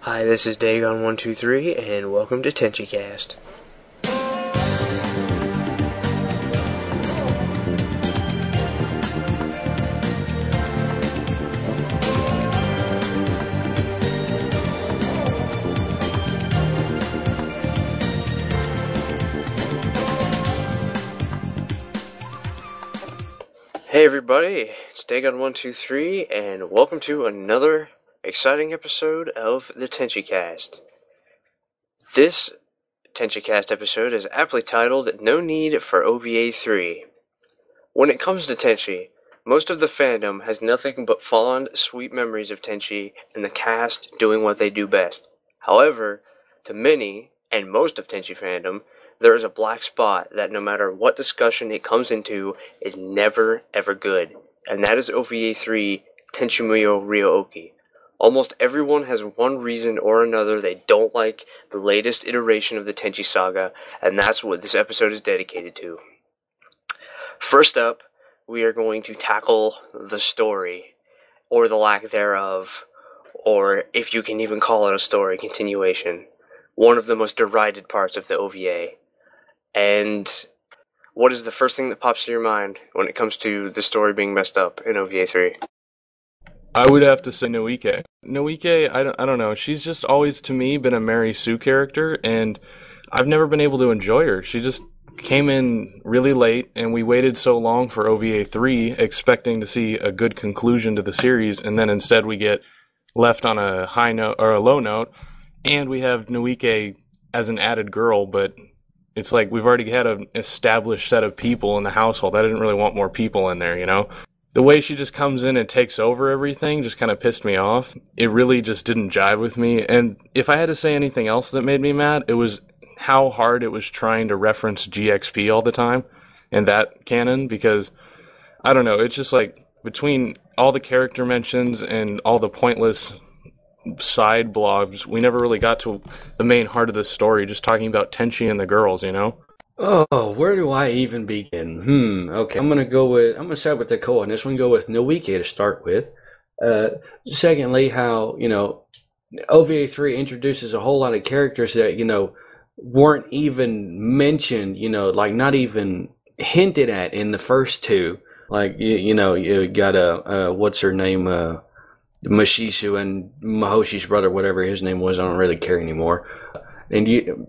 Hi, this is Dagon123, and welcome to TenchiCast. Hey everybody, it's Dagon123, and welcome to another exciting episode of the TenchiCast. This TenchiCast episode is aptly titled No Need for OVA 3. When it comes to Tenchi, most of the fandom has nothing but fond, sweet memories of Tenchi and the cast doing what they do best. However, to many, and most of Tenchi fandom, there is a black spot that no matter what discussion it comes into is never ever good, and that is OVA 3 Tenchimuyo Ryo-Ohki. Almost everyone has one reason or another they don't like the latest iteration of the Tenchi saga, and that's what this episode is dedicated to. First up, we are going to tackle the story, or the lack thereof, or if you can even call it a story, continuation. One of the most derided parts of the OVA. And what is the first thing that pops to your mind when it comes to the story being messed up in OVA 3? I would have to say Noike. Noike, I don't, I don't know. She's just always, to me, been a Mary Sue character, and I've never been able to enjoy her. She just came in really late, and we waited so long for OVA 3, expecting to see a good conclusion to the series, and then instead we get left on a high note or a low note, and we have Noike as an added girl, but it's like we've already had an established set of people in the household. I didn't really want more people in there, you know? The way she just comes in and takes over everything just kind of pissed me off. It really just didn't jive with me. And if I had to say anything else that made me mad, it was how hard it was trying to reference GXP all the time in that canon because I don't know, it's just like between all the character mentions and all the pointless side blogs, we never really got to the main heart of the story, just talking about Tenchi and the girls, you know? Oh, where do I even begin? Hmm. Okay, I'm gonna go with I'm gonna start with the Koa on this one. Go with Noike to start with. Uh, secondly, how you know OVA three introduces a whole lot of characters that you know weren't even mentioned. You know, like not even hinted at in the first two. Like you, you know, you got a uh, what's her name, uh, Mashisu and Mihoshi's brother, whatever his name was. I don't really care anymore. And you,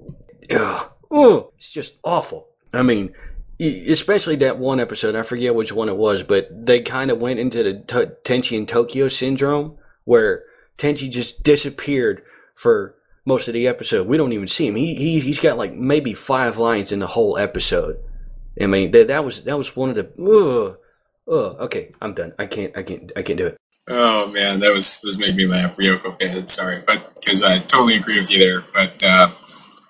ugh, oh, it's just awful. I mean, especially that one episode. I forget which one it was, but they kind of went into the t- Tenchi and Tokyo syndrome, where Tenchi just disappeared for most of the episode. We don't even see him. He he he's got like maybe five lines in the whole episode. I mean, that that was that was one of the. Ugh, ugh, okay, I'm done. I can't I can't I can't do it. Oh man, that was was making me laugh. Ryoko fan, sorry, but because I totally agree with you there. But uh,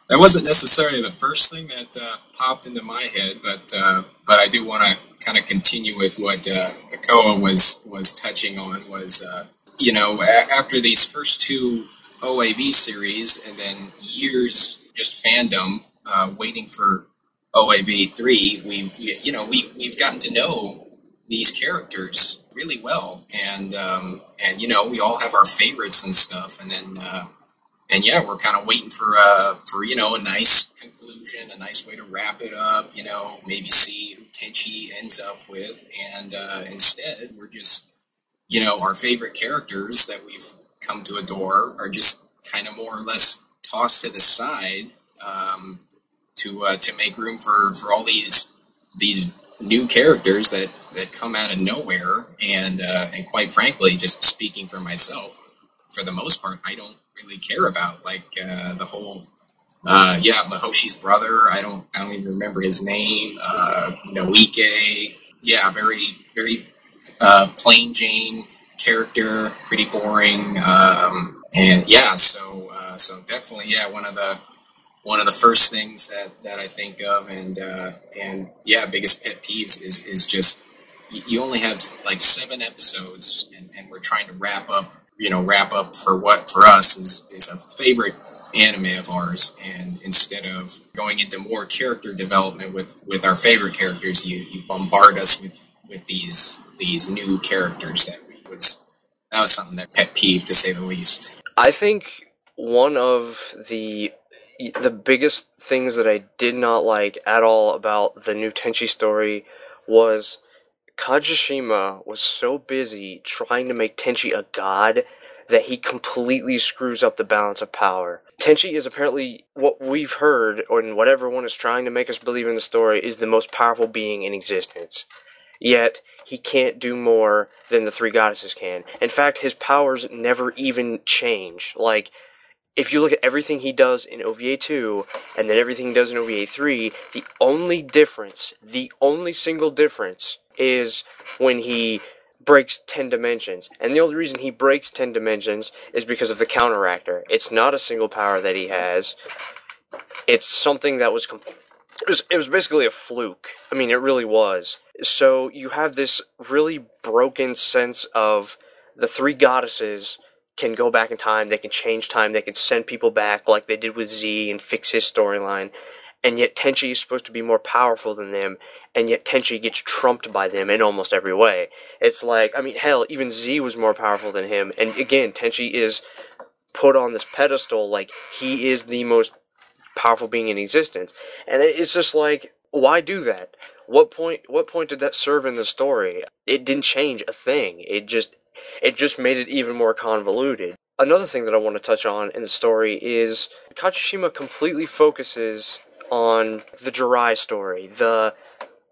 that wasn't necessarily the first thing that uh, popped into my head. But uh, but I do want to kind of continue with what uh, Akoa was was touching on. Was uh, you know a- after these first two OAV series, and then years just fandom uh, waiting for OAV three, we, we you know we we've gotten to know these characters really well, and um, and you know we all have our favorites and stuff, and then uh, and yeah, we're kind of waiting for uh for you know a nice conclusion, a nice way to wrap it up, you know, maybe see who Tenchi ends up with, and uh, instead we're just you know our favorite characters that we've come to adore are just kind of more or less tossed to the side um, to uh, to make room for for all these these new characters that that come out of nowhere. And uh, and quite frankly just speaking for myself for the most part i don't really care about like uh, the whole uh, yeah mihoshi's brother. I don't i don't even remember his name. Uh, noike. Yeah very very uh, plain jane character. Pretty boring. Um, and yeah so uh, so definitely yeah one of the one of the first things that, that I think of, and uh, and yeah, biggest pet peeves is is just you only have like seven episodes, and, and we're trying to wrap up, you know, wrap up for what for us is is a favorite anime of ours, and instead of going into more character development with with our favorite characters, you you bombard us with with these these new characters that was that was something that pet peeve to say the least. I think one of the the biggest things that I did not like at all about the new Tenchi story was Kajishima was so busy trying to make Tenchi a god that he completely screws up the balance of power. Tenchi is apparently what we've heard, or what everyone is trying to make us believe in the story, is the most powerful being in existence. Yet, he can't do more than the three goddesses can. In fact, his powers never even change. Like, if you look at everything he does in OVA 2 and then everything he does in OVA 3, the only difference, the only single difference, is when he breaks 10 dimensions. And the only reason he breaks 10 dimensions is because of the counteractor. It's not a single power that he has. It's something that was, comp- it was it was basically a fluke. I mean, it really was. So you have this really broken sense of the three goddesses can go back in time, they can change time, they can send people back like they did with Z and fix his storyline. And yet Tenchi is supposed to be more powerful than them, and yet Tenchi gets trumped by them in almost every way. It's like, I mean, hell, even Z was more powerful than him, and again, Tenchi is put on this pedestal like he is the most powerful being in existence. And it's just like, why do that? What point what point did that serve in the story? It didn't change a thing. It just it just made it even more convoluted. Another thing that I want to touch on in the story is Kajishima completely focuses on the Jurai story, the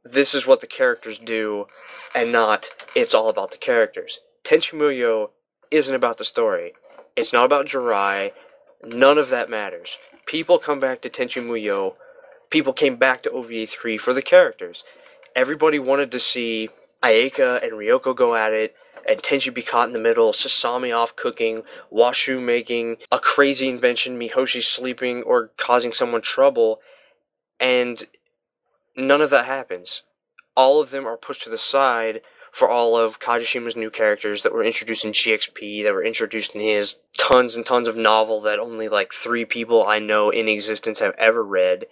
this is what the characters do, and not it's all about the characters. Tenchi Muyo isn't about the story. It's not about Jurai. None of that matters. People come back to Tenchi Muyo. People came back to OVA 3 for the characters. Everybody wanted to see Ayeka and Ryoko go at it, and Tenchi be caught in the middle, Sasami off cooking, Washu making a crazy invention, Mihoshi sleeping or causing someone trouble, and none of that happens. All of them are pushed to the side for all of Kajishima's new characters that were introduced in GXP, that were introduced in his tons and tons of novel that only like three people I know in existence have ever read.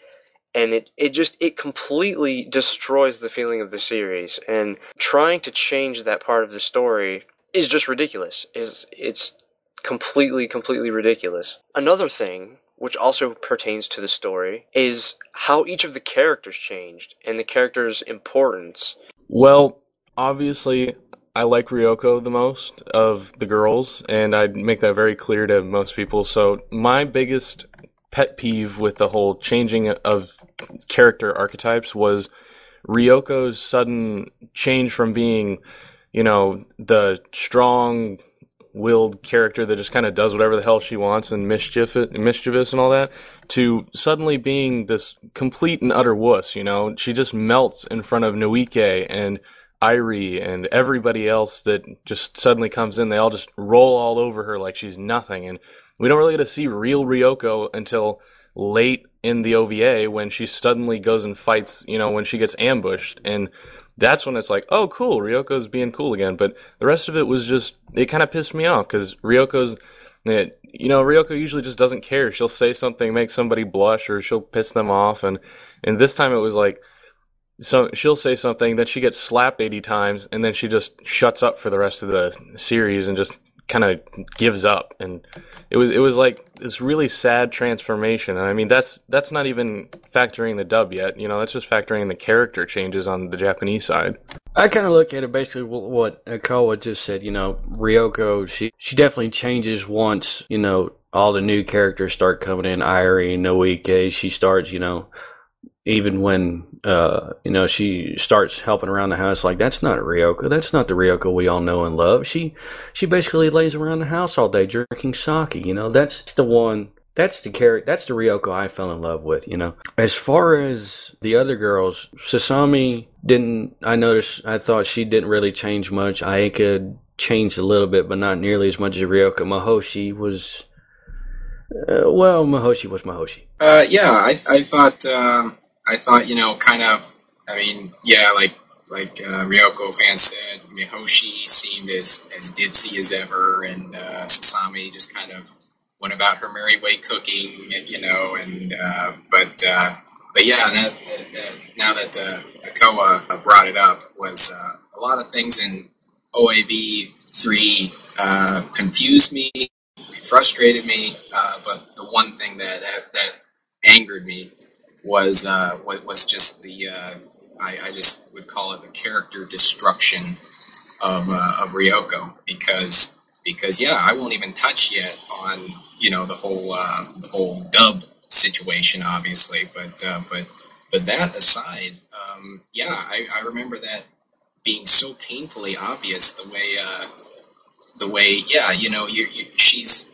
And it, it just, it completely destroys the feeling of the series. And trying to change that part of the story is just ridiculous. Is It's completely, completely ridiculous. Another thing which also pertains to the story, is how each of the characters changed and the characters' importance. Well, obviously, I like Ryoko the most of the girls, and I'd make that very clear to most people. So, my biggest pet peeve with the whole changing of character archetypes was Ryoko's sudden change from being, you know, the strong, willed character that just kind of does whatever the hell she wants and mischief mischievous and all that to suddenly being this complete and utter wuss. You know, she just melts in front of Noike and Irie and everybody else that just suddenly comes in. They all just roll all over her like she's nothing, and we don't really get to see real Ryoko until late in the OVA when she suddenly goes and fights. You know, when she gets ambushed and that's when it's like, oh, cool, Ryoko's being cool again. But the rest of it was just, it kind of pissed me off because Ryoko's, it, you know, Ryoko usually just doesn't care. She'll say something, make somebody blush, or she'll piss them off. And, and this time it was like, so she'll say something, then she gets slapped 80 times, and then she just shuts up for the rest of the series and just kind of gives up. And it was it was like this really sad transformation. And i mean that's that's not even factoring the dub yet. You know that's just factoring the character changes on the japanese side. I kind of look at it basically what akoa just said you know ryoko she she definitely changes once you know all the new characters start coming in. Irie, Noike, she starts, you know, even when uh, you know she starts helping around the house like that's not a Ryoko. That's not the Ryoko we all know and love. She she basically lays around the house all day drinking sake you know? That's the one that's the character that's the Ryoko I fell in love with you know? As far as the other girls Sasami didn't I noticed I thought she didn't really change much. Ayeka changed a little bit but not nearly as much as Ryoko. Mihoshi was uh, well, Mihoshi was Mihoshi. Uh, yeah, I, I thought um, I thought, you know, kind of, I mean, yeah, like like uh, Ryoko fan said, Mihoshi seemed as, as ditzy as ever, and uh, Sasami just kind of went about her merry way cooking, you know, and uh, but uh, but yeah, that, that now that uh, Akoa brought it up, was uh, a lot of things in OAV three uh, confused me, frustrated me. Uh, but the one thing that that angered me was uh, was just the uh, I, I, just would call it the character destruction of uh, of Ryoko because because yeah I won't even touch yet on you know the whole uh, the whole dub situation obviously but uh, but but that aside um, yeah I, I remember that being so painfully obvious the way uh, the way yeah you know you, you she's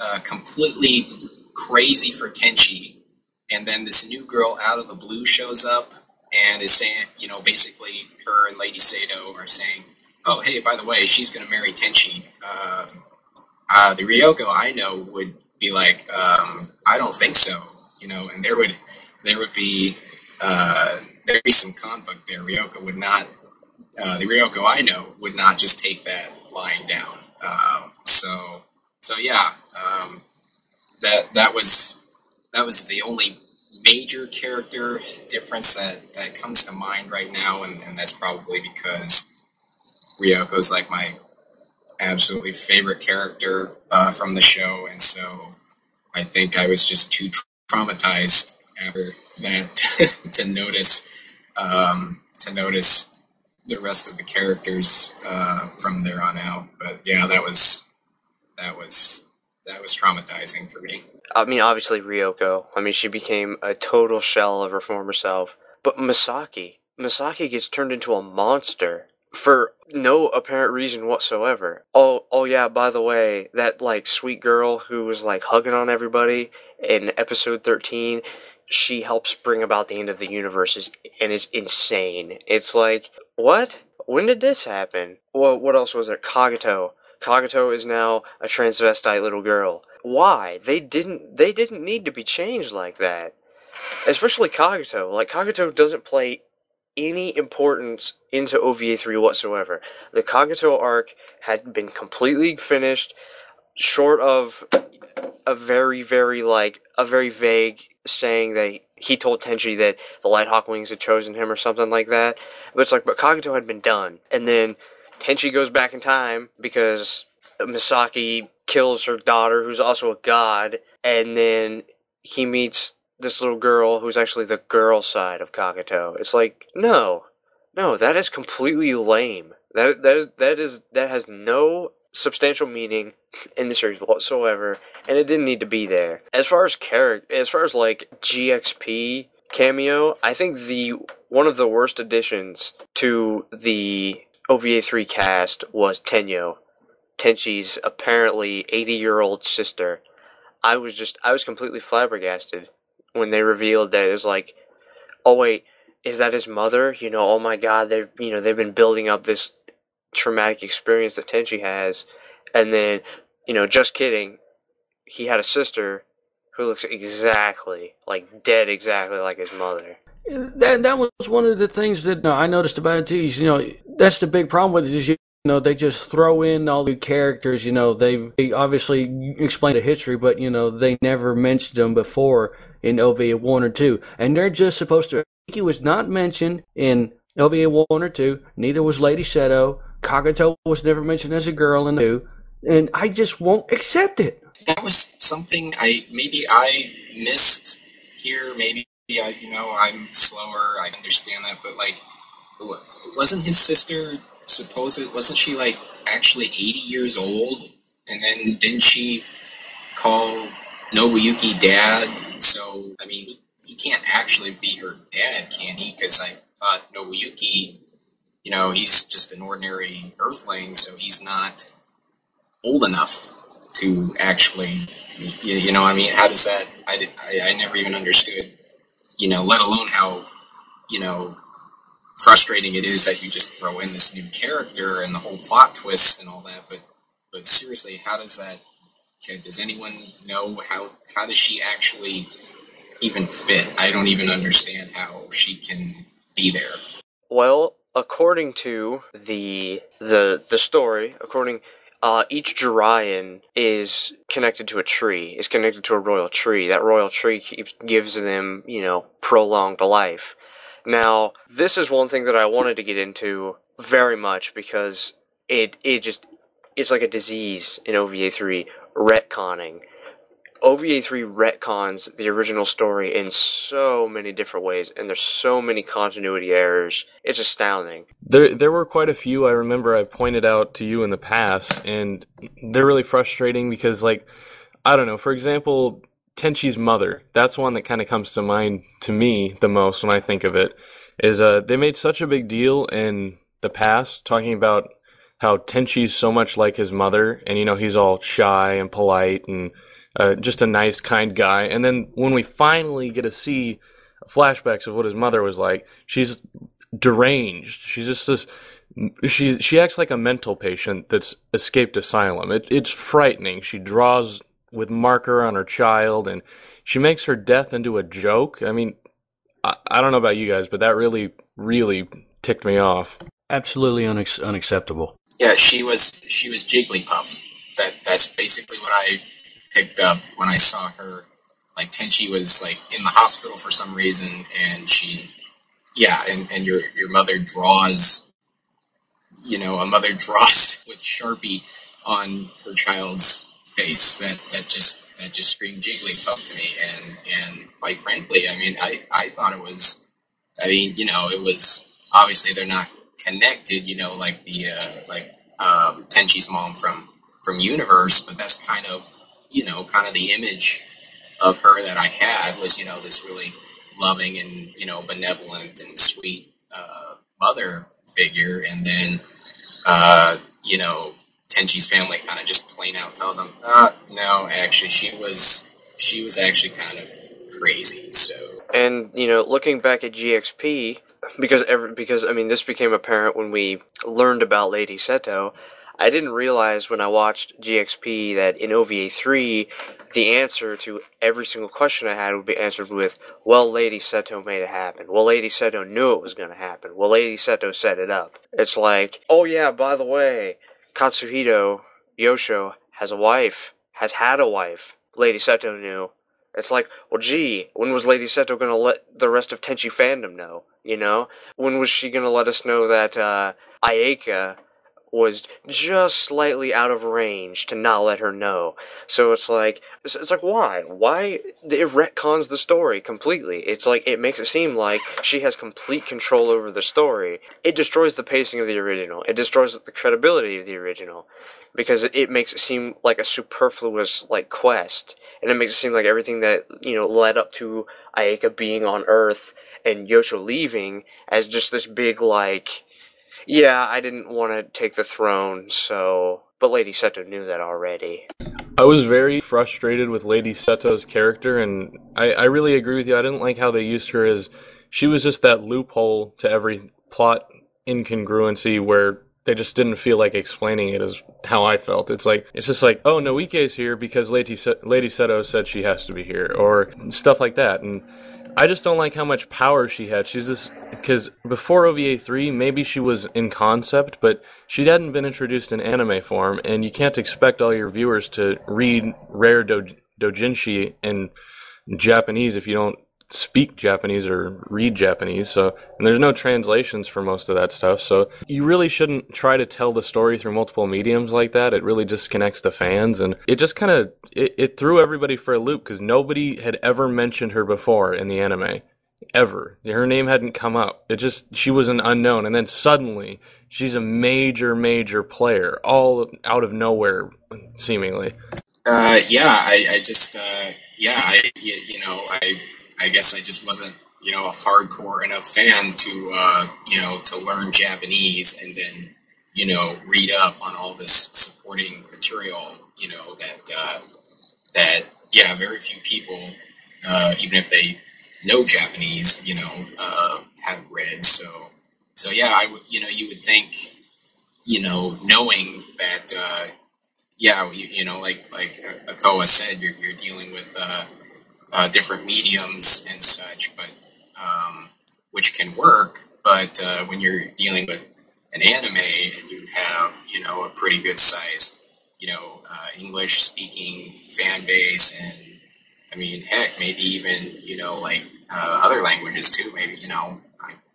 uh, completely crazy for Tenchi and then this new girl out of the blue shows up and is saying, you know, basically her and Lady Seto are saying, oh, hey, by the way, she's going to marry Tenchi. Uh, uh, the Ryoko I know would be like, um, I don't think so, you know, and there would there would be uh, there'd be some conflict there. Ryoko would not, uh, the Ryoko I know would not just take that line down. Um, so so yeah, um, that that was that was the only major character difference that, that comes to mind right now, and, and that's probably because Ryoko's like my absolutely favorite character uh, from the show, and so I think I was just too traumatized after that to notice um, to notice the rest of the characters uh, from there on out. But yeah, that was that was that was traumatizing for me. I mean, obviously Ryoko. I mean, she became a total shell of her former self. But Masaki, Masaki gets turned into a monster for no apparent reason whatsoever. Oh, oh yeah. By the way, that like sweet girl who was like hugging on everybody in episode thirteen, she helps bring about the end of the universe, is, and is insane. It's like what? When did this happen? Well, what else was there? Kagato. Kagato is now a transvestite little girl. Why? They didn't they didn't need to be changed like that. Especially Kagato. like Kagato doesn't play any importance into ova 3 whatsoever. The Kagato arc had been completely finished short of a very very like a very vague saying that he told tenchi that the lighthawk wings had chosen him or something like that. But it's like but Kagato had been done. And then tenchi goes back in time because misaki kills her daughter, who's also a god, and then he meets this little girl who's actually the girl side of Kagato. It's like, no, no, that is completely lame. That that is that is that has no substantial meaning in the series whatsoever, and it didn't need to be there. As far as character, as far as like GXP cameo, I think the one of the worst additions to the OVA three cast was Tennyo. Tenchi's apparently 80 year old sister. I was just, I was completely flabbergasted when they revealed that it was like, oh wait, is that his mother? You know, oh my god, they've, you know, they've been building up this traumatic experience that Tenchi has. And then, you know, just kidding, he had a sister who looks exactly, like dead exactly like his mother. That that was one of the things that uh, I noticed about it too. You know, that's the big problem with it is you you know, they just throw in all the characters. You know, they, they obviously explain the history, but you know, they never mentioned them before in OVA one or two, and they're just supposed to. He was not mentioned in OVA one or two. Neither was Lady Seto. Kagato was never mentioned as a girl in two, and I just won't accept it. That was something I maybe I missed here. Maybe I, you know, I'm slower. I understand that, but like, wasn't his sister supposed wasn't she like actually 80 years old and then didn't she call Nobuyuki dad so I mean he can't actually be her dad can he because I thought Nobuyuki you know he's just an ordinary earthling so he's not old enough to actually you, you know I mean how does that I, I, I never even understood you know let alone how you know frustrating it is that you just throw in this new character and the whole plot twist and all that. But but seriously, how does that? Okay, does anyone know how how does she actually even fit? I don't even understand how she can be there. Well, according to the the the story, according uh, each Juraian is connected to a tree, is connected to a royal tree. That royal tree keeps, gives them, you know, prolonged life. Now, this is one thing that I wanted to get into very much because it it just it's like a disease in OVA three. retconning. OVA 3 retcons the original story in so many different ways, and there's so many continuity errors. It's astounding. There, there were quite a few I remember I pointed out to you in the past, and they're really frustrating because, like, I don't know. For example, Tenchi's mother. That's one that kind of comes to mind to me the most when I think of it. Is uh, they made such a big deal in the past talking about how Tenchi's so much like his mother, and you know he's all shy and polite and uh, just a nice, kind guy. And then when we finally get to see flashbacks of what his mother was like, she's deranged. She's just this. She she acts like a mental patient that's escaped asylum. It, it's frightening. She draws with marker on her child, and she makes her death into a joke. I mean, I, I don't know about you guys, but that really, really ticked me off. Absolutely unex- unacceptable. Yeah, she was she was Jigglypuff. That that's basically what I picked up when I saw her. Like Tenchi was like in the hospital for some reason, and she, yeah, and, and your your mother draws, you know, a mother draws with Sharpie on her child's face. That that just that just screamed Jigglypuff to me, and and quite frankly, I mean, I I thought it was, I mean, you know, it was obviously they're not connected, you know, like the uh, like um, Tenchi's mom from from Universe, but that's kind of you know, kind of the image of her that I had was, you know, this really loving and, you know, benevolent and sweet uh, mother figure. And then, uh, you know, Tenchi's family kind of just plain out tells them, uh, no, actually, she was, she was actually kind of crazy. So, And you know, looking back at GXP, because every, because I mean, this became apparent when we learned about Lady Seto. I didn't realize when I watched GXP that in OVA 3, the answer to every single question I had would be answered with, well, Lady Seto made it happen. Well, Lady Seto knew it was going to happen. Well, Lady Seto set it up. It's like, oh yeah, by the way, Katsuhito Yosho has a wife, has had a wife. Lady Seto knew. It's like, well, gee, when was Lady Seto going to let the rest of Tenchi fandom know? You know? When was she going to let us know that, uh, Ayeka was just slightly out of range to not let her know. So it's like, it's, it's like, why? Why? It retcons the story completely. It's like, it makes it seem like she has complete control over the story. It destroys the pacing of the original. It destroys the credibility of the original. Because it, makes it seem like a superfluous, like, quest. And it makes it seem like everything that, you know, led up to Ayeka being on Earth and Yosho leaving as just this big, like, yeah, I didn't want to take the throne, so. But Lady Seto knew that already. I was very frustrated with Lady Seto's character, and I, I really agree with you. I didn't like how they used her as she was just that loophole to every plot incongruency where they just didn't feel like explaining it as how I felt. It's like it's just like, oh, Noike's here because Lady Lady Seto said she has to be here, or stuff like that, and I just don't like how much power she had. She's this because before OVA three, maybe she was in concept, but she hadn't been introduced in anime form, and you can't expect all your viewers to read rare do, dojinshi in Japanese if you don't speak Japanese or read Japanese. So, and there's no translations for most of that stuff. So, you really shouldn't try to tell the story through multiple mediums like that. It really disconnects the fans, and it just kind of it, it threw everybody for a loop because nobody had ever mentioned her before in the anime. Ever. Her name hadn't come up. It just, she was an unknown. And then suddenly, she's a major, major player, all out of nowhere, seemingly. uh, yeah, I, I just, uh, yeah, I, you, you know, I, I guess I just wasn't, you know, a hardcore enough fan to, uh, you know, to learn Japanese and then, you know, read up on all this supporting material, you know, that, uh, that, yeah, very few people, uh, even if they know Japanese, you know, uh, have read. So, so yeah, I would, you know, you would think, you know, knowing that, uh, yeah, you, you know, like like Akoa said, you're you're dealing with uh, uh, different mediums and such, but um, which can work. But uh, when you're dealing with an anime and you have, you know, a pretty good sized, you know, uh, English speaking fan base, and I mean, heck, maybe even, you know, like uh, other languages too. Maybe you know,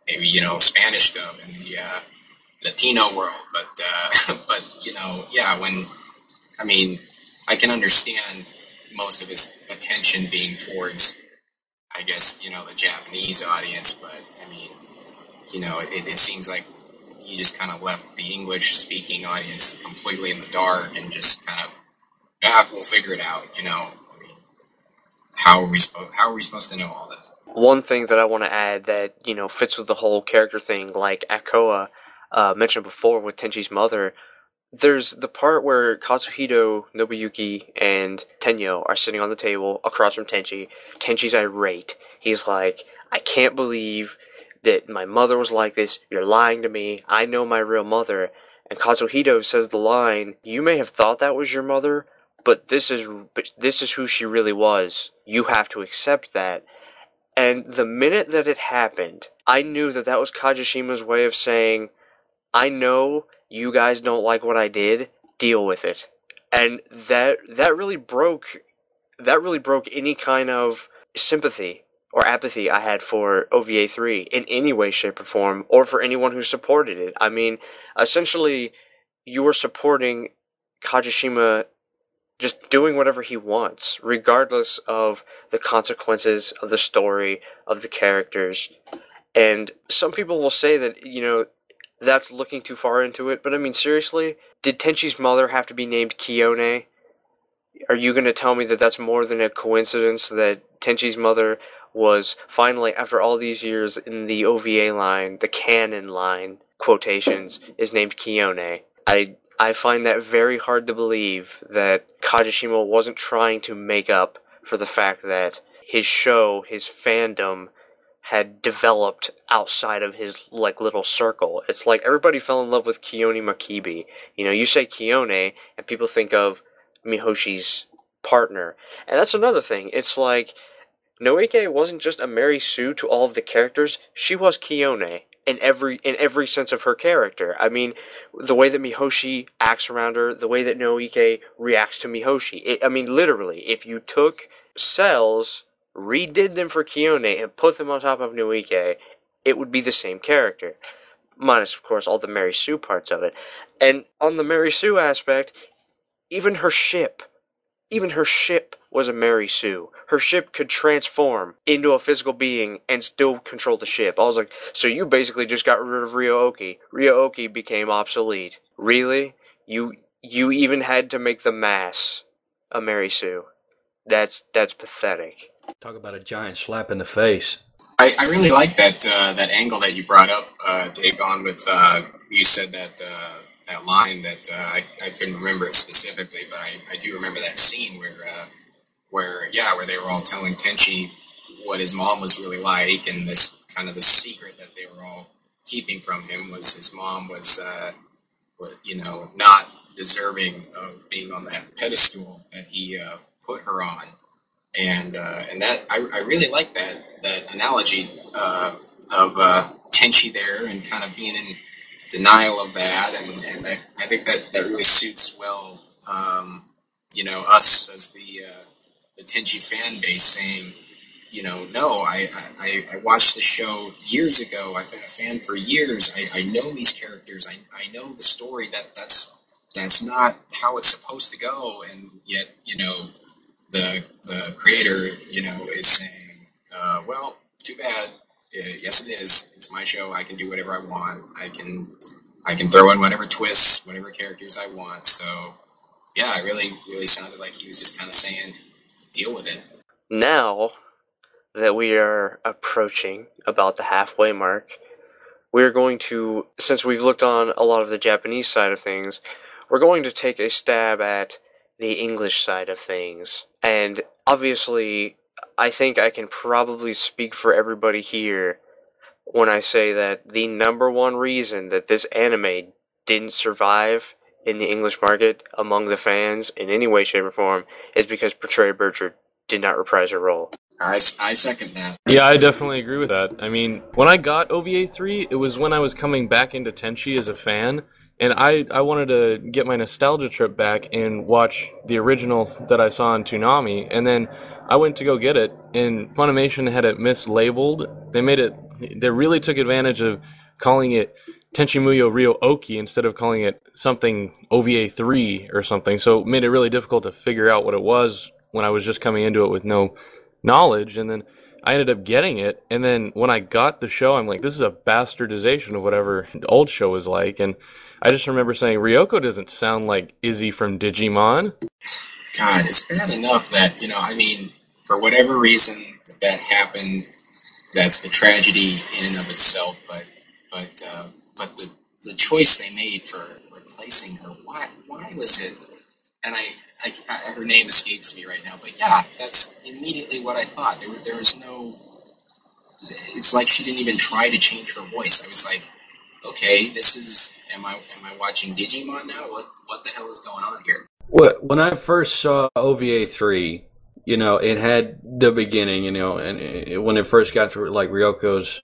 maybe you know, Spanish dub in the uh, Latino world. But uh, but you know, yeah, when I mean, I can understand most of his attention being towards, I guess, you know, the Japanese audience, but I mean, you know, it, it seems like he just kind of left the English speaking audience completely in the dark and just kind of, yeah, we'll figure it out, you know. I mean, how are we supposed how are we supposed to know all that? One thing that I want to add that you know fits with the whole character thing, like Akoa uh, mentioned before with Tenchi's mother. There's the part where Katsuhito, Nobuyuki, and Tennyo are sitting on the table across from Tenchi. Tenchi's irate. He's like, I can't believe that my mother was like this. You're lying to me. I know my real mother. And Katsuhito says the line, You may have thought that was your mother, but this is but this is who she really was. You have to accept that. And the minute that it happened, I knew that that was Kajishima's way of saying, I know you guys don't like what I did, deal with it. And that that really broke that really broke any kind of sympathy or apathy I had for OVA 3 in any way, shape, or form, or for anyone who supported it. I mean, essentially, you were supporting Kajishima just doing whatever he wants, regardless of the consequences of the story, of the characters. And some people will say that, you know, that's looking too far into it, but I mean, seriously, did Tenchi's mother have to be named Kiyone? Are you going to tell me that that's more than a coincidence that Tenchi's mother was finally, after all these years in the OVA line, the canon line, quotations, is named Kiyone? I I find that very hard to believe that Kajishima wasn't trying to make up for the fact that his show, his fandom, had developed outside of his like little circle. It's like everybody fell in love with Kiyone Makibi. You know, you say Kiyone and people think of Mihoshi's partner. And that's another thing. It's like Noike wasn't just a Mary Sue to all of the characters, she was Kiyone in every in every sense of her character. I mean, the way that Mihoshi acts around her, the way that Noike reacts to Mihoshi. It, I mean, literally, if you took cells, redid them for Kiyone, and put them on top of Noike, it would be the same character. Minus, of course, all the Mary Sue parts of it. And on the Mary Sue aspect, even her ship, even her ship was a Mary Sue. Her ship could transform into a physical being and still control the ship. I was like, so you basically just got rid of Ryo-Ohki. Ryo-Ohki became obsolete. Really? You you even had to make the mass a Mary Sue. That's that's pathetic. Talk about a giant slap in the face. I, I really like that uh, that angle that you brought up, uh, Dave. On with uh, you said that uh, that line that uh, I, I couldn't remember it specifically, but I, I do remember that scene where uh, where yeah, where they were all telling Tenchi what his mom was really like, and this kind of the secret that they were all keeping from him was his mom was, uh, you know, not deserving of being on that pedestal that he uh, put her on, and uh, and that I, I really like that that analogy uh, of uh, Tenchi there and kind of being in denial of that, and, and I, I think that that really suits well, um, you know, us as the uh, the Tenchi fan base saying, you know, no, I, I, I watched the show years ago. I've been a fan for years. I, I know these characters. I, I know the story. That that's that's not how it's supposed to go. And yet, you know, the the creator, you know, is saying, uh, well, too bad. Uh, yes, it is. It's my show. I can do whatever I want. I can I can throw in whatever twists, whatever characters I want. So yeah, it really really sounded like he was just kind of saying, deal with it. Now that we are approaching about the halfway mark, we're going to, since we've looked on a lot of the Japanese side of things, we're going to take a stab at the English side of things. And obviously, I think I can probably speak for everybody here when I say that the number one reason that this anime didn't survive in the English market among the fans in any way, shape, or form is because Patricia Burchard did not reprise her role. I, I second that. Yeah, I definitely agree with that. I mean, when I got OVA 3, it was when I was coming back into Tenchi as a fan, and I, I wanted to get my nostalgia trip back and watch the originals that I saw on Toonami, and then I went to go get it, and Funimation had it mislabeled. They made it, they really took advantage of calling it Tenchi Muyo Ryo-Ohki instead of calling it something OVA 3 or something. So it made it really difficult to figure out what it was when I was just coming into it with no knowledge. And then I ended up getting it. And then when I got the show, I'm like, this is a bastardization of whatever the old show was like. And I just remember saying, Ryoko doesn't sound like Izzy from Digimon. God, it's bad enough that, you know, I mean, for whatever reason that happened, that's a tragedy in and of itself, but but uh, but the the choice they made for replacing her, why why was it? And I, I, I her name escapes me right now, but yeah, that's immediately what I thought. There there was no. It's like she didn't even try to change her voice. I was like, okay, this is. Am I am I watching Digimon now? What what the hell is going on here? When I first saw OVA three, you know, it had the beginning, you know, and it, when it first got to like Ryoko's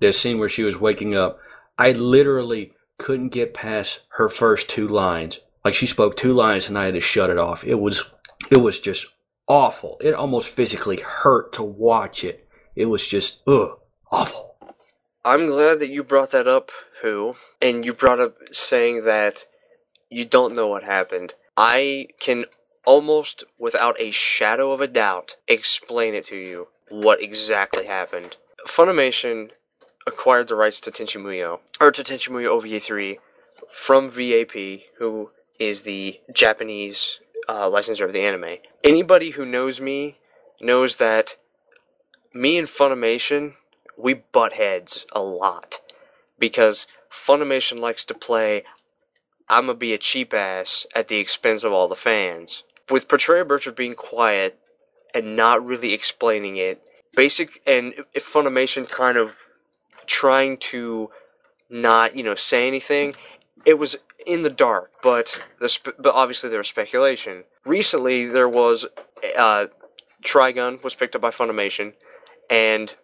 the scene where she was waking up, I literally couldn't get past her first two lines. Like she spoke two lines and I had to shut it off. It was it was just awful. It almost physically hurt to watch it. It was just ugh, awful. I'm glad that you brought that up, Who, and you brought up saying that you don't know what happened. I can almost without a shadow of a doubt explain it to you what exactly happened. Funimation acquired the rights to Tenchi Muyo, or to Tenchi Muyo OVA 3 from VAP, who is the Japanese uh, licensor of the anime. Anybody who knows me knows that me and Funimation, we butt heads a lot. Because Funimation likes to play, I'm gonna be a cheap ass at the expense of all the fans with Petrea Burchard being quiet and not really explaining it, basic and if Funimation kind of trying to not you know say anything, it was in the dark. But the spe- but obviously there was speculation. Recently there was uh, Trigun was picked up by Funimation, and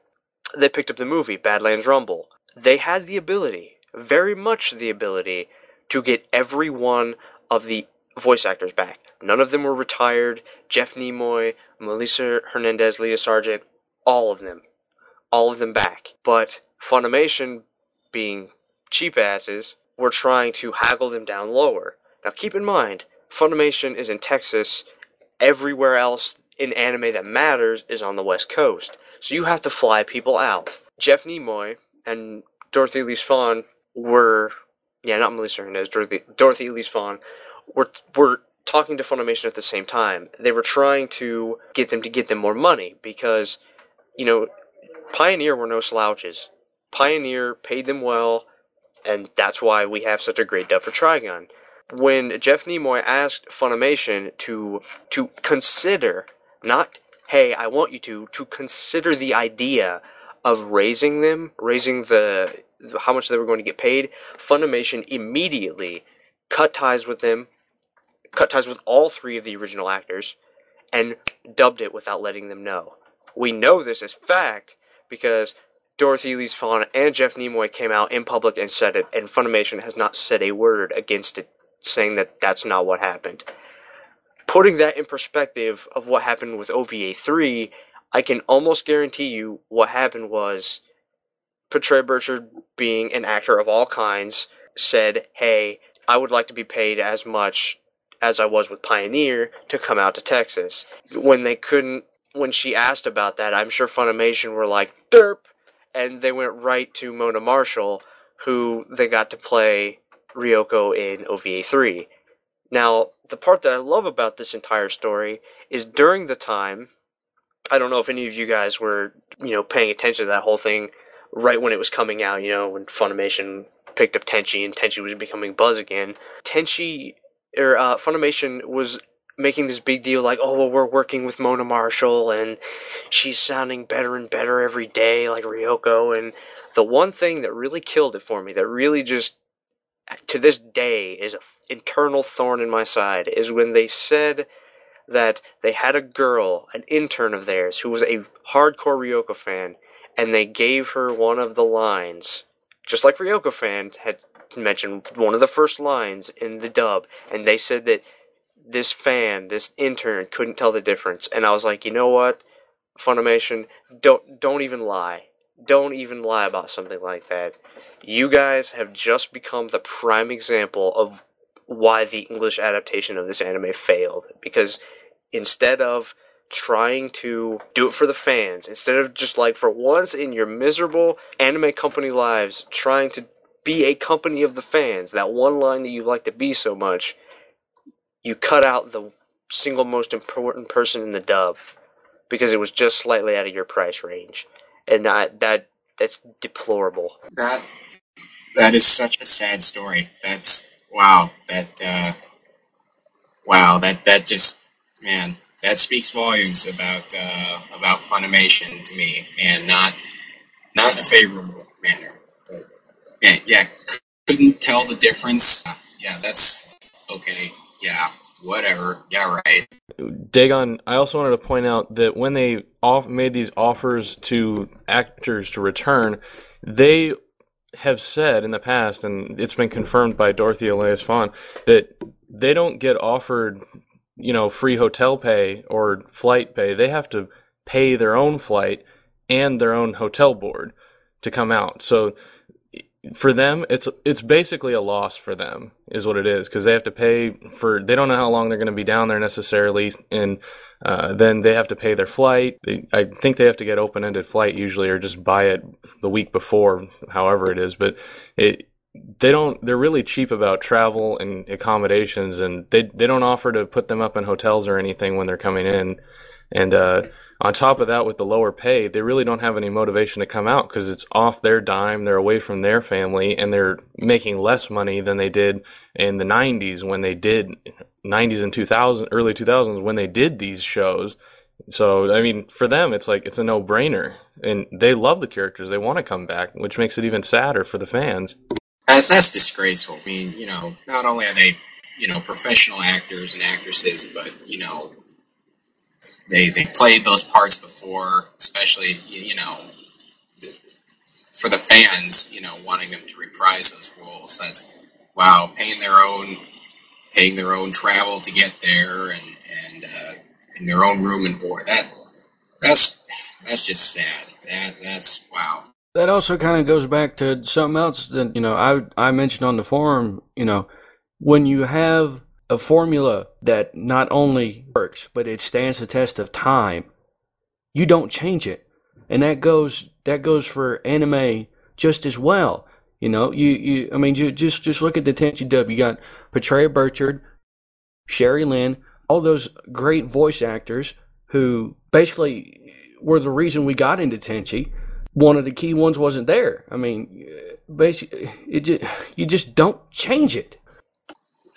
they picked up the movie Badlands Rumble. They had the ability, very much the ability, to get every one of the voice actors back. None of them were retired. Jeff Nimoy, Melissa Hernandez, Lia Sargent, all of them. All of them back. But Funimation, being cheap asses, were trying to haggle them down lower. Now keep in mind, Funimation is in Texas. Everywhere else in anime that matters is on the West Coast. So you have to fly people out. Jeff Nimoy and Dorothy Elise Fahn were, yeah, not Melissa Hernandez, Dorothy, Dorothy Elise Fahn were were talking to Funimation at the same time. They were trying to get them to get them more money because, you know, Pioneer were no slouches. Pioneer paid them well, and that's why we have such a great dub for Trigun. When Jeff Nimoy asked Funimation to to consider, not hey, I want you to, to consider the idea of raising them, raising the how much they were going to get paid, Funimation immediately cut ties with them, cut ties with all three of the original actors, and dubbed it without letting them know. We know this as fact because Dorothy Elise Fahn and Jeff Nimoy came out in public and said it, and Funimation has not said a word against it, saying that that's not what happened. Putting that in perspective of what happened with OVA 3, I can almost guarantee you what happened was Petrea Burchard, being an actor of all kinds, said, Hey, I would like to be paid as much as I was with Pioneer to come out to Texas. When they couldn't, when she asked about that, I'm sure Funimation were like, derp! And they went right to Mona Marshall, who they got to play Ryoko in OVA 3. Now, the part that I love about this entire story is during the time, I don't know if any of you guys were, you know, paying attention to that whole thing right when it was coming out, you know, when Funimation picked up Tenchi and Tenchi was becoming buzz again. Tenchi or uh, Funimation was making this big deal like, oh, well, we're working with Mona Marshall and she's sounding better and better every day, like Ryoko. And the one thing that really killed it for me, that really just to this day is an internal thorn in my side, is when they said that they had a girl, an intern of theirs, who was a hardcore Ryoko fan, and they gave her one of the lines, just like Ryoko fan had mentioned one of the first lines in the dub, and they said that this fan, this intern, couldn't tell the difference. And I was like, you know what, Funimation, don't don't even lie. don't even lie about something like that. You guys have just become the prime example of why the English adaptation of this anime failed. Because instead of trying to do it for the fans, instead of just like for once in your miserable anime company lives, trying to be a company of the fans, that one line that you like to be so much, you cut out the single most important person in the dub because it was just slightly out of your price range, and that that that's deplorable. That that is such a sad story. That's wow. That uh, wow. That that just man. That speaks volumes about uh, about Funimation to me, and not not in a favorable manner. But man, yeah, couldn't tell the difference. Yeah, that's okay. Yeah, whatever. Yeah, right. Dagon, I also wanted to point out that when they off made these offers to actors to return, they have said in the past, and it's been confirmed by Dorothy Elise Fahn, that they don't get offered, you know, free hotel pay or flight pay. They have to pay their own flight and their own hotel board to come out. So for them, it's it's basically a loss for them, is what it is, because they have to pay for. They don't know how long they're going to be down there necessarily, and uh, then they have to pay their flight. They, I think they have to get open ended flight usually, or just buy it the week before, however it is. But it they don't. They're really cheap about travel and accommodations, and they they don't offer to put them up in hotels or anything when they're coming in, and. uh on top of that, with the lower pay, they really don't have any motivation to come out because it's off their dime. They're away from their family and they're making less money than they did in the 90s when they did 90s and 2000, early 2000s when they did these shows. So, I mean, for them, it's like, it's a no brainer. And they love the characters. They want to come back, which makes it even sadder for the fans. That's disgraceful. I mean, you know, not only are they, you know, professional actors and actresses, but, you know, they they played those parts before, especially you know for the fans, you know, wanting them to reprise those roles. That's wow, paying their own paying their own travel to get there and and uh, their own room and board. That that's that's just sad. That that's wow. That also kind of goes back to something else that you know I I mentioned on the forum. You know, when you have a formula that not only works, but it stands the test of time. You don't change it. And that goes that goes for anime just as well. You know, you, you I mean you just just look at the Tenchi dub. You got Petrea Burchard, Sherry Lynn, all those great voice actors who basically were the reason we got into Tenchi. One of the key ones wasn't there. I mean, basically, it just, you just don't change it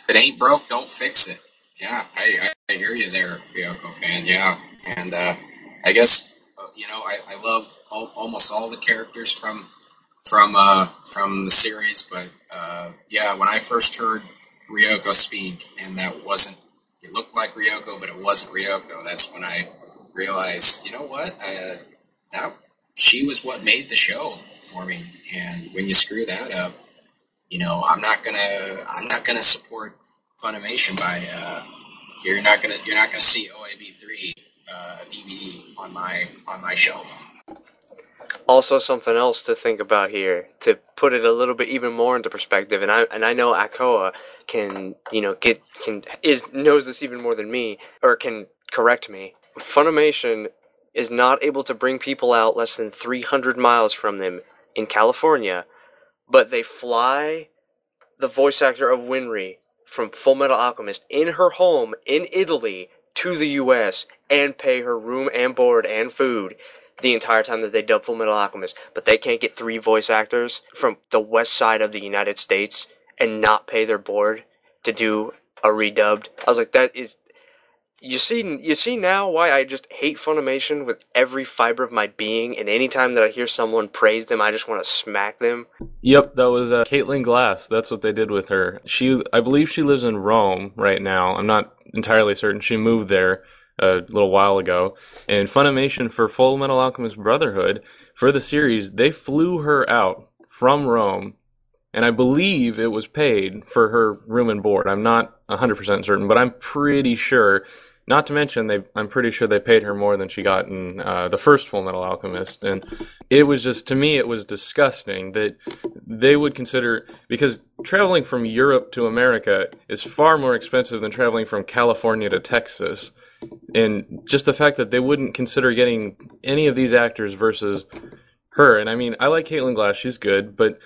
if it ain't broke, don't fix it. Yeah, I, I, hear you there, Ryoko fan. Yeah, and uh, I guess uh, you know I, I love almost all the characters from from uh, from the series, but uh, yeah, when I first heard Ryoko speak, and that wasn't it looked like Ryoko, but it wasn't Ryoko. That's when I realized, you know what, uh, that she was what made the show for me. And when you screw that up, you know, I'm not gonna I'm not gonna support Funimation by uh, you're not gonna you're not gonna see OAV three uh, DVD on my on my shelf. Also, something else to think about here to put it a little bit even more into perspective, and I and I know Akoa can you know get can is knows this even more than me or can correct me. Funimation is not able to bring people out less than 300 miles from them in California but they fly the voice actor of Winry from Full Metal Alchemist in her home in Italy to the US and pay her room and board and food the entire time that they dub Full Metal Alchemist. But they can't get three voice actors from the west side of the United States and not pay their board to do a redubbed. I was like, that is you see you see now why I just hate Funimation with every fiber of my being, and anytime that I hear someone praise them, I just want to smack them. Yep, that was uh, Caitlin Glass. That's what they did with her. She, I believe, she lives in Rome right now. I'm not entirely certain. She moved there a little while ago, and Funimation for Full Metal Alchemist Brotherhood for the series, they flew her out from Rome and I believe it was paid for her room and board. I'm not 100% certain, but I'm pretty sure Not to mention, they I'm pretty sure they paid her more than she got in uh, the first Full Metal Alchemist, and it was just to me it was disgusting that they would consider because traveling from Europe to America is far more expensive than traveling from California to Texas, and just the fact that they wouldn't consider getting any of these actors versus her. And I mean, I like Caitlin Glass; she's good, but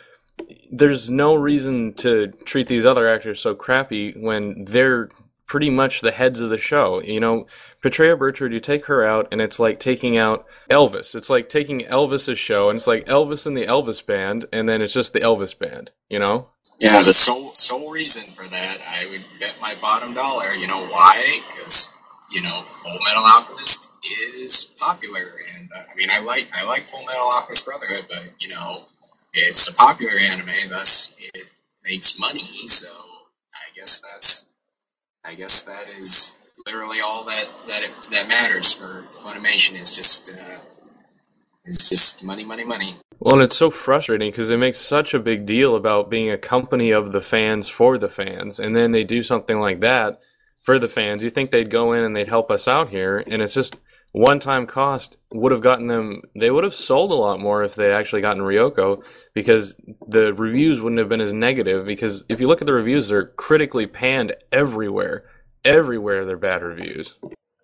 there's no reason to treat these other actors so crappy when they're pretty much the heads of the show. You know, Petrea Burchard, you take her out, and it's like taking out Elvis. It's like taking Elvis's show, and it's like Elvis and the Elvis band, and then it's just the Elvis band. You know? Yeah, the sole sole reason for that, I would bet my bottom dollar. You know why? Because you know, Full Metal Alchemist is popular, and uh, I mean, I like I like Full Metal Alchemist Brotherhood, but you know, it's a popular anime, thus it makes money. So I guess that's I guess that is literally all that that it, that matters for Funimation is just uh, is just money, money, money. Well, and it's so frustrating because they make such a big deal about being a company of the fans for the fans, and then they do something like that for the fans. You think they'd go in and they'd help us out here, and it's just one time cost would have gotten them they would have sold a lot more if they'd actually gotten Ryoko because the reviews wouldn't have been as negative because if you look at the reviews they're critically panned everywhere everywhere they're bad reviews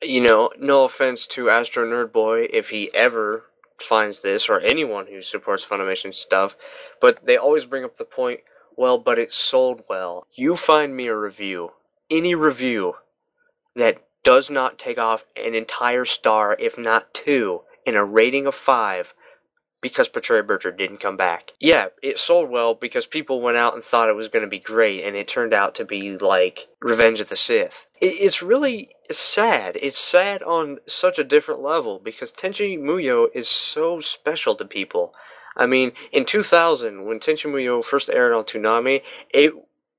You know, no offense to Astro Nerd Boy if he ever finds this or anyone who supports Funimation stuff, but they always bring up the point, well, but it sold well. You find me a review, any review that does not take off an entire star, if not two, in a rating of five because Petrea Burchard didn't come back. Yeah, it sold well because people went out and thought it was going to be great, and it turned out to be like Revenge of the Sith. It, it's really sad. It's sad on such a different level because Tenchi Muyo is so special to people. I mean, in 2000, when Tenchi Muyo first aired on Toonami, it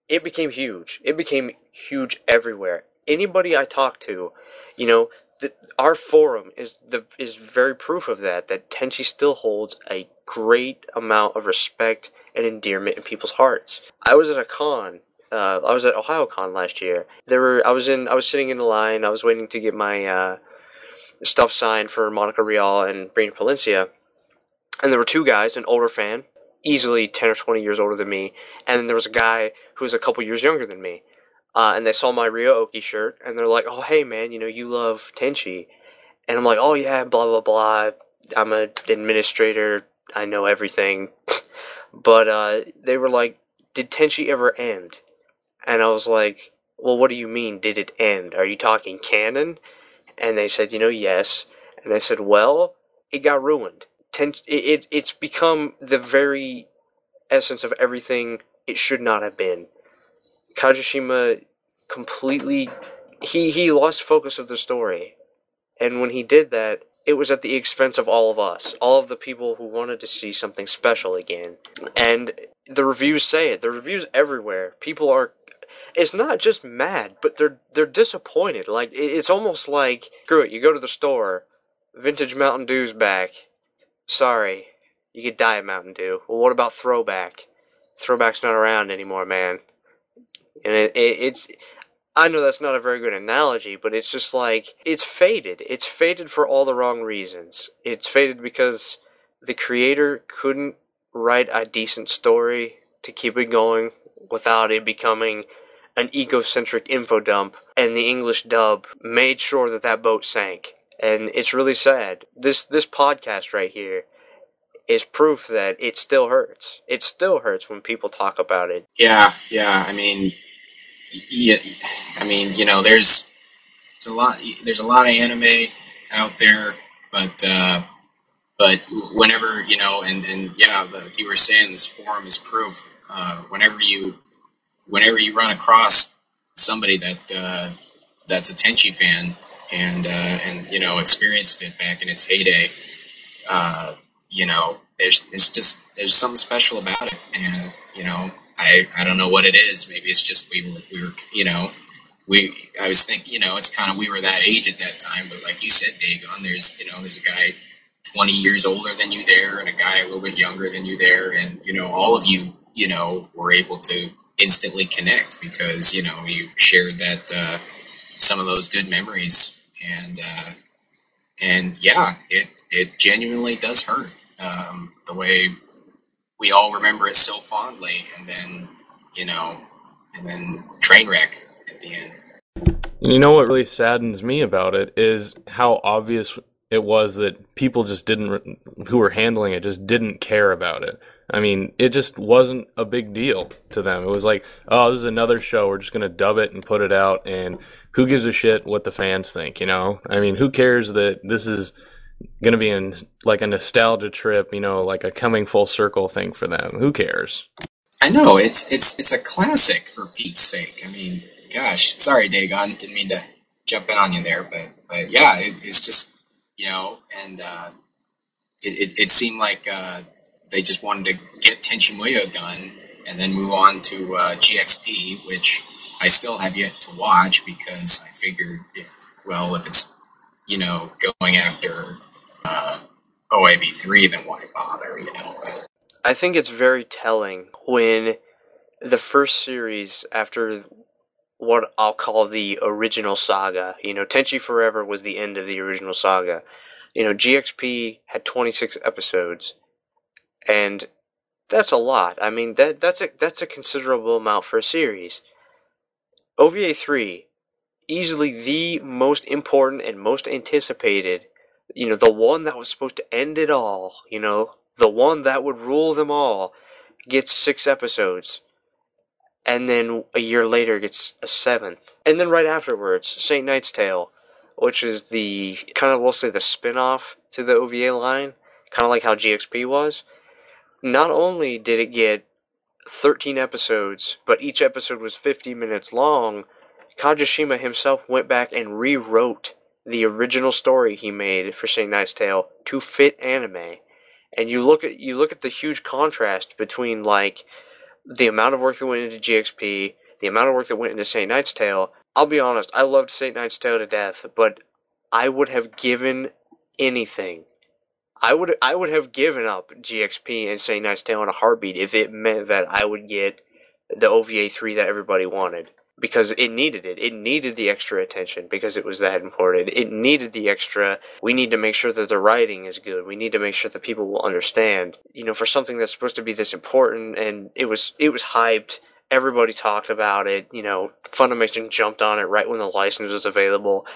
it became huge. It became huge everywhere. Anybody I talk to, you know, the, our forum is the is very proof of that. That Tenchi still holds a great amount of respect and endearment in people's hearts. I was at a con. Uh, I was at Ohayocon last year. There were I was in I was sitting in the line. I was waiting to get my uh, stuff signed for Monica Rial and Brina Palencia, and there were two guys, an older fan, easily ten or twenty years older than me, and there was a guy who was a couple years younger than me. Uh, and they saw my Ryo-Ohki shirt, and they're like, "Oh, hey man, you know you love Tenchi," and I'm like, "Oh yeah, blah blah blah. I'm an administrator. I know everything." but uh, they were like, "Did Tenchi ever end?" And I was like, "Well, what do you mean? Did it end? Are you talking canon?" And they said, "You know, yes." And I said, "Well, it got ruined. Ten- it, it it's become the very essence of everything it should not have been." Kajishima completely he he lost focus of the story. And when he did that, it was at the expense of all of us, all of the people who wanted to see something special again. And the reviews say it. The reviews everywhere. People are it's not just mad, but they're they're disappointed. Like it's almost like screw it, you go to the store, vintage Mountain Dew's back. Sorry. You could die Diet Mountain Dew. Well what about throwback? Throwback's not around anymore, man and it, it, it's I know that's not a very good analogy, but it's just like it's faded. It's faded for all the wrong reasons. It's faded because the creator couldn't write a decent story to keep it going without it becoming an egocentric info dump, and the English dub made sure that that boat sank. And it's really sad. This this podcast right here is proof that it still hurts. It still hurts when people talk about it. Yeah, yeah. I mean, yeah, I mean, you know, there's there's a lot there's a lot of anime out there, but uh, but whenever you know, and and yeah, like you were saying, this forum is proof. Uh, whenever you whenever you run across somebody that uh, that's a Tenchi fan and uh, and you know experienced it back in its heyday, uh, you know, there's there's just there's something special about it, and you know, I I don't know what it is. Maybe it's just we were we were you know we I was thinking you know it's kind of we were that age at that time. But like you said, Dagon, there's you know there's a guy 20 years older than you there and a guy a little bit younger than you there, and you know all of you you know were able to instantly connect because you know you shared that uh, some of those good memories, and uh, and yeah, it it genuinely does hurt um, the way we all remember it so fondly, and then you know, and then train wreck at the end. You know what really saddens me about it is how obvious it was that people just didn't, who were handling it, just didn't care about it. I mean, it just wasn't a big deal to them. It was like, oh, this is another show. We're just going to dub it and put it out. And who gives a shit what the fans think, you know? I mean, who cares that this is going to be in like a nostalgia trip, you know, like a coming full circle thing for them? Who cares? I know it's it's it's a classic for Pete's sake. I mean, gosh, sorry, Dagon, didn't mean to jump in on you there, but but yeah, it, it's just you know, and uh, it, it, it seemed like uh, they just wanted to get Tenchi Muyo done and then move on to uh, GXP, which I still have yet to watch because I figured if well, if it's you know going after uh, OAV three, then why bother? You know. I think it's very telling when the first series after what I'll call the original saga. You know, Tenchi Forever was the end of the original saga. You know, GXP had 26 episodes, and that's a lot. I mean, that that's a that's a considerable amount for a series. OVA 3, easily the most important and most anticipated, you know, the one that was supposed to end it all, you know, the one that would rule them all, gets six episodes. And then a year later gets a seventh. And then right afterwards, St. Knight's Tale, which is the kind of, we'll say, the spin off to the OVA line, kind of like how GXP was. Not only did it get 13 episodes, but each episode was 50 minutes long, Kajishima himself went back and rewrote the original story he made for St. Knight's Tale to fit anime. And you look at you look at the huge contrast between like the amount of work that went into GXP, the amount of work that went into St. Knight's Tale. I'll be honest, I loved St. Knight's Tale to death, but I would have given anything I would I would have given up GXP and St. Knight's Tale in a heartbeat if it meant that I would get the OVA three that everybody wanted because it needed it. It needed the extra attention because it was that important. It needed the extra. We need to make sure that the writing is good. We need to make sure that people will understand. You know, for something that's supposed to be this important, and it was it was hyped. Everybody talked about it. You know, Funimation jumped on it right when the license was available,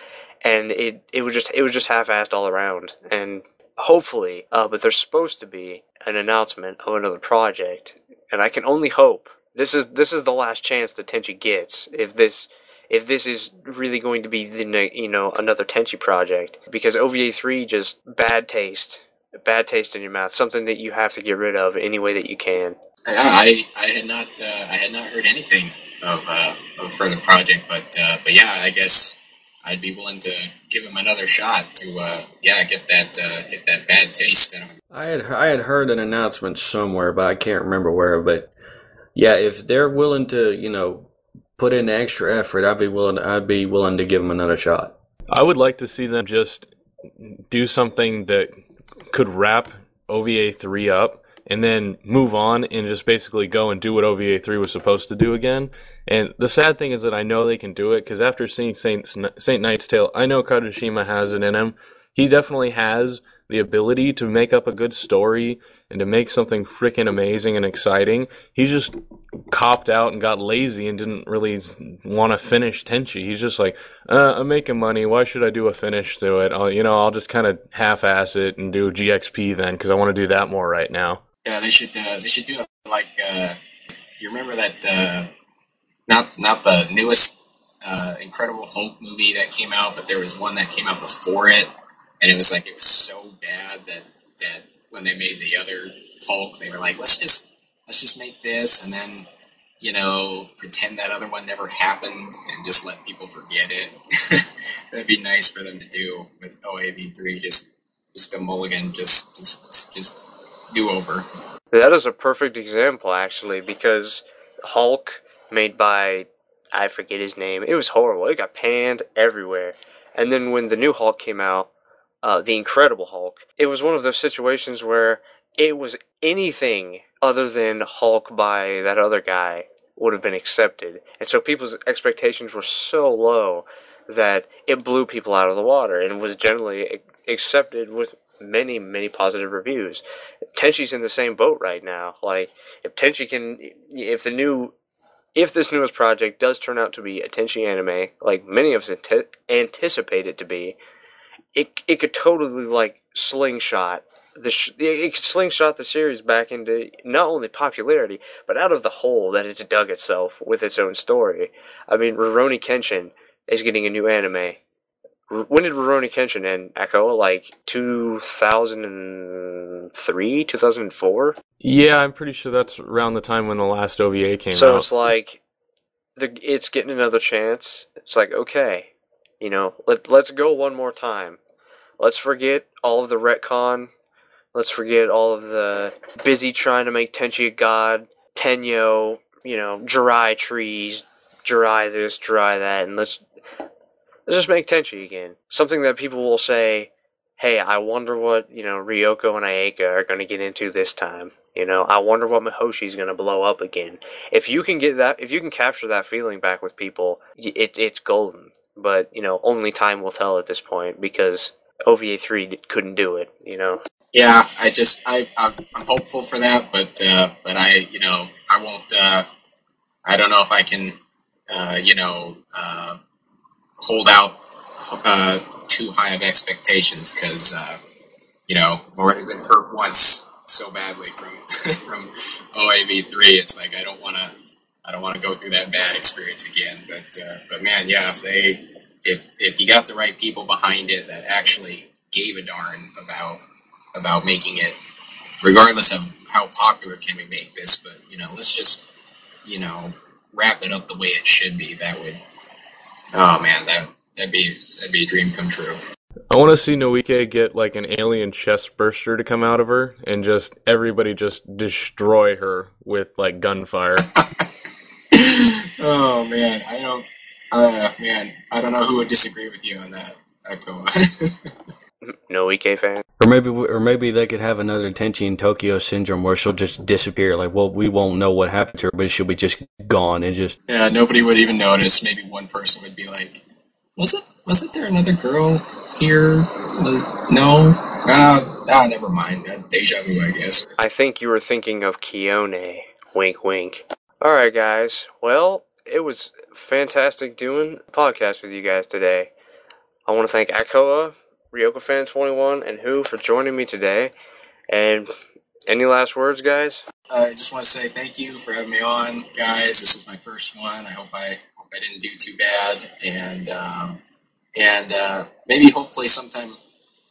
and it it was just it was just half-assed all around. And hopefully, uh, but there's supposed to be an announcement of another project, and I can only hope this is this is the last chance that Tenchi gets if this if this is really going to be the you know another Tenchi project because OVA three just bad taste, bad taste in your mouth, something that you have to get rid of any way that you can. I I had not uh, I had not heard anything of uh, of a further project, but uh, but yeah, I guess I'd be willing to give him another shot to, uh, yeah, get that uh, get that bad taste in him. I had I had heard an announcement somewhere, but I can't remember where. But yeah, if they're willing to, you know, put in extra effort, I'd be willing. I'd be willing to give them another shot. I would like to see them just do something that could wrap OVA three up and then move on and just basically go and do what OVA 3 was supposed to do again. And the sad thing is that I know they can do it because after seeing Saint, Saint Knight's Tale, I know Kajishima has it in him. He definitely has the ability to make up a good story and to make something freaking amazing and exciting. He just copped out and got lazy and didn't really want to finish Tenchi. He's just like, uh, I'm making money. Why should I do a finish to it? I'll, you know, I'll just kind of half-ass it and do GXP then because I want to do that more right now. Yeah, they should. Uh, they should do it like. Uh, you remember that? Uh, not not the newest uh, Incredible Hulk movie that came out, but there was one that came out before it, and it was like it was so bad that that when they made the other Hulk, they were like, let's just let's just make this, and then you know pretend that other one never happened, and just let people forget it. That'd be nice for them to do with OAV three. Just just a mulligan, just just just do over. That is a perfect example, actually, because Hulk, made by I forget his name, it was horrible. It got panned everywhere. And then when the new Hulk came out, uh, the Incredible Hulk, it was one of those situations where it was anything other than Hulk by that other guy would have been accepted. And so people's expectations were so low that it blew people out of the water and was generally accepted with many, many positive reviews. Tenchi's in the same boat right now. Like, if Tenchi can, if the new, if this newest project does turn out to be a Tenchi anime, like many of us anticipate it to be, it it could totally like slingshot the sh- it could slingshot the series back into not only popularity but out of the hole that it's dug itself with its own story. I mean, Rurouni Kenshin is getting a new anime. When did Rurouni Kenshin end? Echo like two thousand and three, two thousand and four. Yeah, I'm pretty sure that's around the time when the last OVA came so out. So it's like the it's getting another chance. It's like okay, you know, let let's go one more time. Let's forget all of the retcon Let's forget all of the busy trying to make Tenchi a god, Tennyo, you know, dry trees, dry this, dry that, and let's let's just make Tenchi again. Something that people will say, "Hey, I wonder what you know Ryoko and Ayeka are going to get into this time." You know, I wonder what Mihoshi's going to blow up again. If you can get that, if you can capture that feeling back with people, it, it's golden. But you know, only time will tell at this point because OVA three couldn't do it. You know yeah, I just I I'm, hopeful for that, but uh, but I you know I won't. Uh, I don't know if I can uh, you know uh, hold out uh, too high of expectations because uh, you know I've already been hurt once so badly from from OAV three. It's like I don't want to I don't want to go through that bad experience again. But uh, but man, yeah, if they if if you got the right people behind it that actually gave a darn about about making it, regardless of how popular can we make this, but you know, let's just you know wrap it up the way it should be. That would, oh man, that that'd be that'd be a dream come true. I want to see Noike get like an alien chest burster to come out of her and just everybody just destroy her with like gunfire. oh man, I don't. Uh, man, I don't know who would disagree with you on that, Echo. no Ike fan. Or maybe, or maybe they could have another Tenchi in Tokyo syndrome where she'll just disappear. Like, well, we won't know what happened to her, but she'll be just gone and just. Yeah, nobody would even notice. Maybe one person would be like, "Was it? Wasn't there another girl here? No. Ah, ah, never mind. Uh, deja vu, I guess." I think you were thinking of Kiyone. Wink, wink. All right, guys. Well, it was fantastic doing podcast with you guys today. I want to thank Akoa Ryoko Fan 21, and Who for joining me today. And any last words, guys? I just want to say thank you for having me on, guys. This is my first one. I hope I hope I didn't do too bad, and um, and uh, maybe hopefully sometime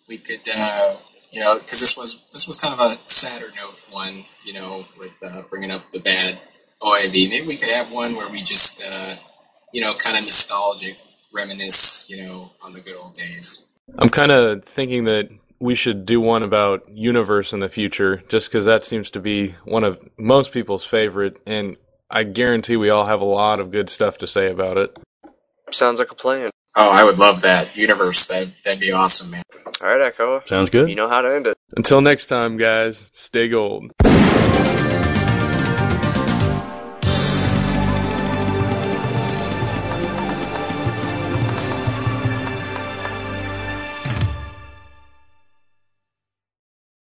we could, uh, you know, because this was this was kind of a sadder note one, you know, with uh, bringing up the bad OAV. Maybe we could have one where we just, uh, you know, kind of nostalgic, reminisce, you know, on the good old days. I'm kind of thinking that we should do one about universe in the future, just because that seems to be one of most people's favorite, and I guarantee we all have a lot of good stuff to say about it. Sounds like a plan. Oh, I would love that universe. That that'd be awesome, man. All right, Echo. Sounds good. You know how to end it. Until next time, guys. Stay gold.